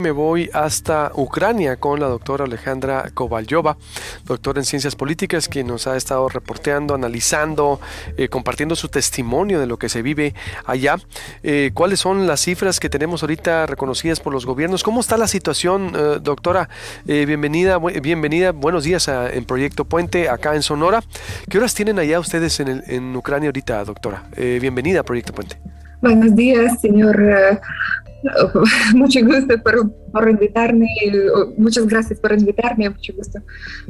Me voy hasta Ucrania con la doctora Alejandra Kovalyova, doctora en ciencias políticas, que nos ha estado reporteando, analizando, eh, compartiendo su testimonio de lo que se vive allá. Eh, ¿Cuáles son las cifras que tenemos ahorita reconocidas por los gobiernos? ¿Cómo está la situación, eh, doctora? bienvenida, bienvenida, buenos días en Proyecto Puente, acá en Sonora. ¿Qué horas tienen allá ustedes en, en Ucrania ahorita, doctora? bienvenida a Proyecto Puente. Buenos días, señor mucho gusto por, invitarme, muchas gracias por invitarme, mucho gusto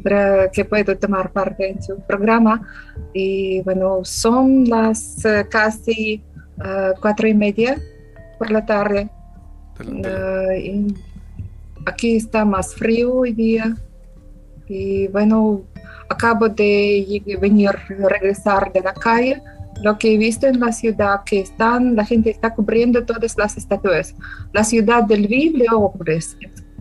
para que pueda tomar parte en su programa. Y bueno, son las eh, casi uh, cuatro y media por la tarde. Uh, aquí está más frío hoy día. Y bueno, acabo de venir, regresar de la calle lo que he visto en la ciudad, que están, la gente está cubriendo todas las estatuas. La ciudad del Lviv, Leópolis,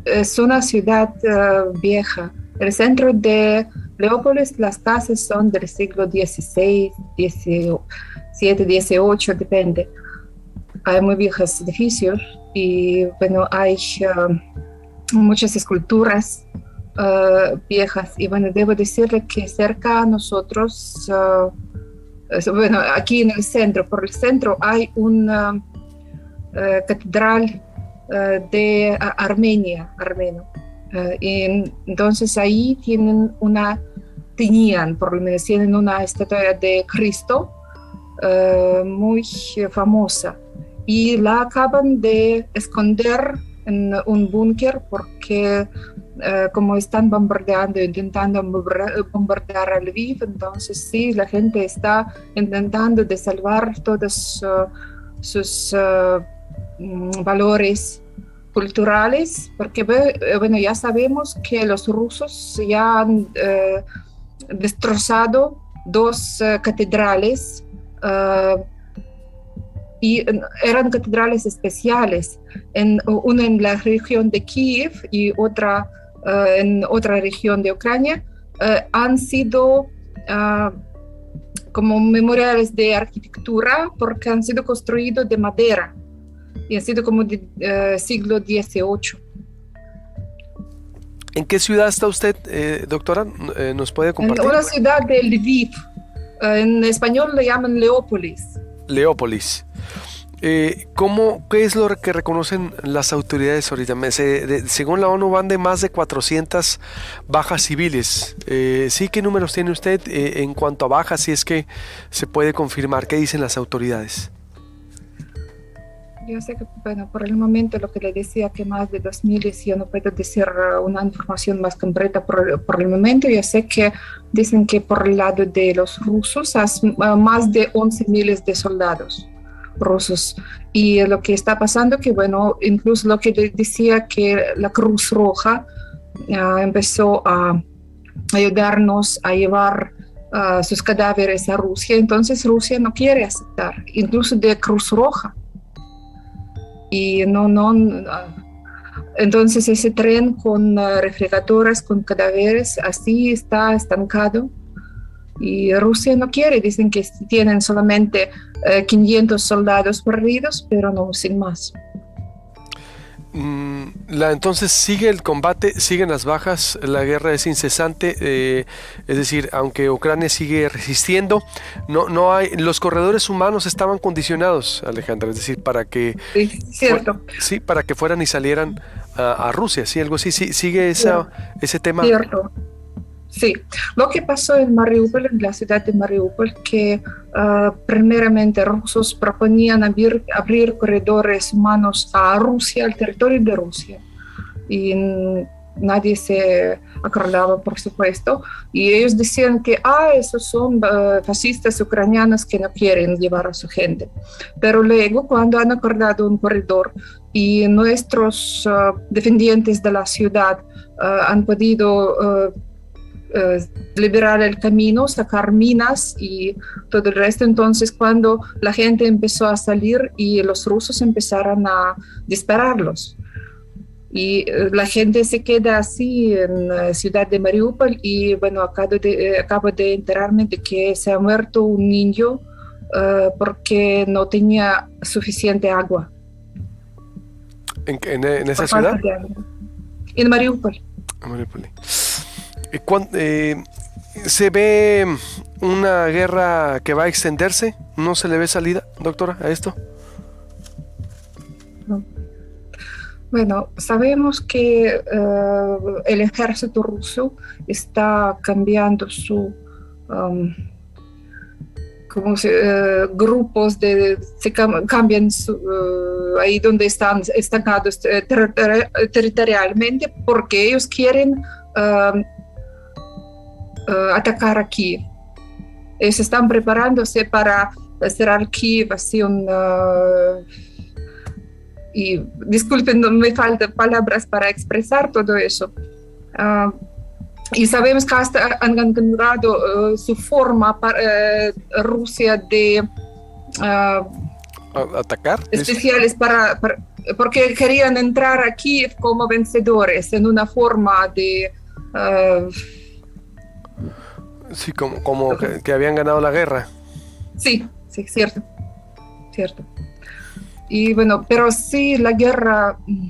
es una ciudad eh, vieja. El centro de Leópolis, las casas son del siglo XVI, XVII, XVIII, depende. Hay muy viejos edificios y bueno, hay eh, muchas esculturas eh, viejas. Y bueno, debo decirle que cerca a nosotros bueno, aquí en el centro, por el centro hay una eh, catedral eh, de Armenia, armeno. Eh, y entonces ahí tienen una, tenían, por lo menos tienen una estatua de Cristo muy famosa y la acaban de esconder en un búnker porque eh, como están bombardeando, intentando bombardear a Lviv, entonces sí, la gente está intentando de salvar todos uh, sus uh, mm, valores culturales, porque bueno, ya sabemos que los rusos ya han destrozado dos catedrales y eran catedrales especiales, en, una en la región de Kiev y otra eh, en otra región de Ucrania, eh, han sido ah, como memoriales de arquitectura porque han sido construidos de madera y han sido como del eh, siglo XVIII. ¿En qué ciudad está usted, doctora? ¿Nos puede compartir? En una ciudad de Lviv. en español le llaman Leópolis. Leópolis. Eh, ¿cómo, ¿Qué es lo que reconocen las autoridades ahorita? según la ONU van de más de 400 bajas civiles. Eh, ¿Sí qué números tiene usted eh, en cuanto a bajas? Si es que se puede confirmar, ¿qué dicen las autoridades? Yo sé que, bueno, por el momento lo que le decía que más de 2.000 yo no puedo decir una información más completa por, por, el momento. Yo sé que dicen que por el lado de los rusos hay más de 11.000 de soldados Y lo que está pasando, que bueno, incluso lo que decía que la Cruz Roja ah, empezó a ayudarnos a llevar ah, sus cadáveres a Rusia, entonces Rusia no quiere aceptar, incluso de Cruz Roja. Y no, no, ah, entonces ese tren con refrigeradoras, con cadáveres, así está estancado. Y Rusia no quiere, dicen que tienen solamente 500 eh, soldados perdidos, pero no sin más. Mm, la, entonces sigue el combate, siguen las bajas, la guerra es incesante, eh, es decir, aunque Ucrania sigue resistiendo, no, no hay, los corredores humanos estaban condicionados, Alejandra, es decir, para que sí, cierto. sí, para que fueran y salieran a, Rusia, sí, algo así, sí, sigue esa, ese tema. Cierto. Sí, lo que pasó en Mariupol, en la ciudad de Mariupol, que uh, primeramente rusos proponían abrir, abrir, corredores humanos a Rusia, al territorio de Rusia. Y nadie se acordaba, por supuesto. Y ellos decían que, ah, esos son uh, fascistas ucranianos que no quieren llevar a su gente. Pero luego, cuando han acordado un corredor y nuestros uh, defendientes de la ciudad han podido liberar el camino, sacar minas y todo el resto. Entonces, cuando la gente empezó a salir y los rusos empezaron a dispararlos. Y eh, la gente se queda así en la ciudad de Mariupol y bueno, acabo de, eh, acabo de enterarme de que se ha muerto un niño porque no tenía suficiente agua. ¿En, esa ciudad? En Mariupol. Mariupol. Eh, ¿Se ve una guerra que va a extenderse? ¿No se le ve salida, doctora, a esto? Bueno, sabemos que eh, el ejército ruso está cambiando su um, como eh, grupos de se cambian eh, ahí donde están estancados territorialmente porque ellos quieren um, atacar aquí. Ellos están preparándose para cerrar Kiev, así un y disculpen, no me faltan palabras para expresar todo eso. Ah, y sabemos que hasta han encontrado eh, su forma para eh, Rusia de ah, atacar especiales para, porque querían entrar aquí como vencedores en una forma de ah, sí como, como que, habían ganado la guerra sí sí cierto cierto y bueno, pero sí la guerra mm,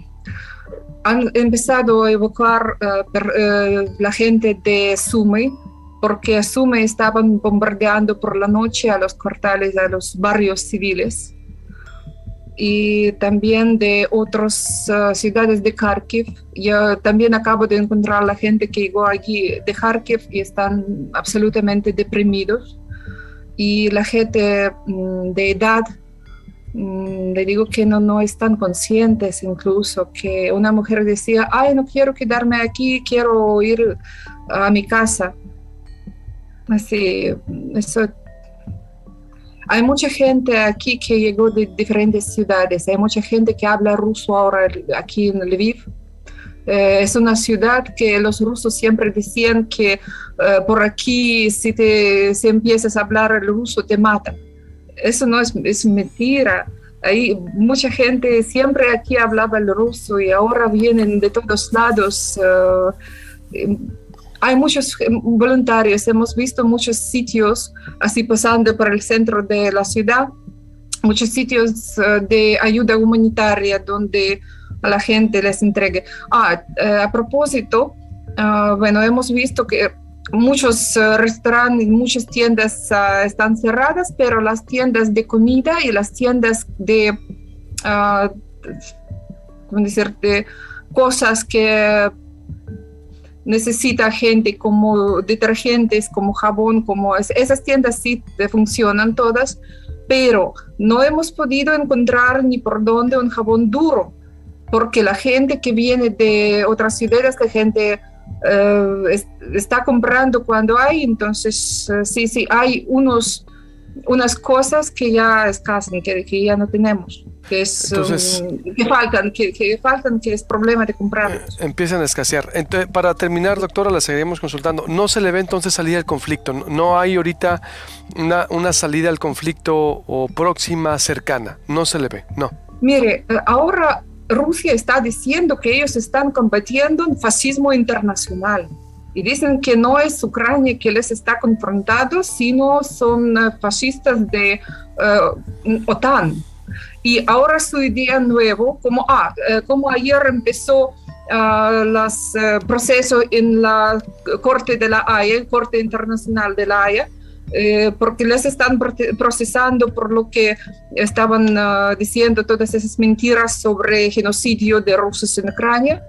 han empezado a evocar uh, uh, la gente de Sumy, porque Sumy estaban bombardeando por la noche a los cuartales, a los barrios civiles. Y también de otras uh, ciudades de Kharkiv. Yo también acabo de encontrar la gente que llegó aquí de Kharkiv y están absolutamente deprimidos. Y la gente um, de edad Mm, le digo que no, no están conscientes incluso, que una mujer decía, ay, no quiero quedarme aquí, quiero ir a mi casa. Así, eso. Hay mucha gente aquí que llegó de diferentes ciudades, hay mucha gente que habla ruso ahora aquí en Lviv. Eh, es una ciudad que los rusos siempre decían que eh, por aquí si, te, si empiezas a hablar el ruso te matan eso no es, es mentira. Hay mucha gente siempre aquí hablaba el ruso y ahora vienen de todos lados. Eh, hay muchos voluntarios, hemos visto muchos sitios así pasando por el centro de la ciudad, muchos sitios eh, de ayuda humanitaria donde a la gente les entregue. Ah, eh, a propósito, bueno, hemos visto que muchos restaurantes, muchas tiendas uh, están cerradas, pero las tiendas de comida y las tiendas de, uh, ¿cómo decir? de cosas que necesita gente como detergentes, como jabón, como esas tiendas sí funcionan todas, pero no hemos podido encontrar ni por dónde un jabón duro, porque la gente que viene de otras ciudades, la gente eh, está comprando cuando hay, entonces eh, sí, sí, hay unos, unas cosas que ya escasan, que, que ya no tenemos. Que, es, um, que faltan, que, que, faltan, que es problema de comprar. Eh, empiezan a escasear. Entonces, para terminar, doctora, la seguiremos consultando. No se le ve entonces salida al conflicto. No hay ahorita una, una salida al conflicto o próxima cercana. No se le ve, no. Mire, ahora Rusia está diciendo que ellos están combatiendo un fascismo internacional. Y dicen que no es Ucrania que les está confrontando, sino son eh, fascistas de eh, OTAN. Y ahora su idea nuevo, como, ah, eh, como ayer empezó el proceso en la Corte de la Haya, Corte Internacional de la Haya, eh, porque les están procesando por lo que estaban uh, diciendo todas esas mentiras sobre genocidio de rusos en Ucrania.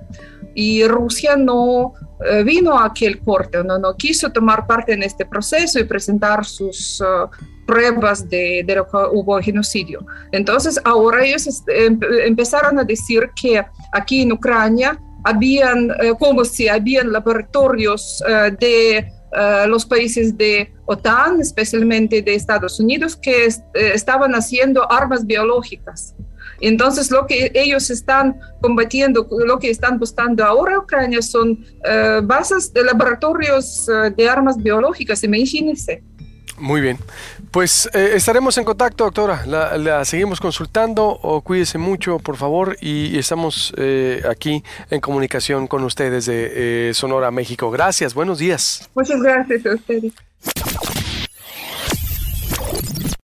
Y Rusia no uh, vino a aquel corte, no, no quiso tomar parte en este proceso y presentar sus uh, pruebas de, lo que hubo genocidio. Entonces ahora ellos empezaron a decir que aquí en Ucrania habían, como si habían laboratorios de eh, los países de OTAN, especialmente de Estados Unidos, que eh, estaban haciendo armas biológicas. Entonces, lo que ellos están combatiendo, lo que están buscando ahora Ucrania son uh, bases de laboratorios de armas biológicas, imagínense. Muy bien. Pues eh, estaremos en contacto, doctora. La, seguimos consultando. O cuídese mucho, por favor. Y, estamos eh, aquí en comunicación con ustedes de eh, Sonora, México. Gracias. Buenos días. Muchas gracias a ustedes.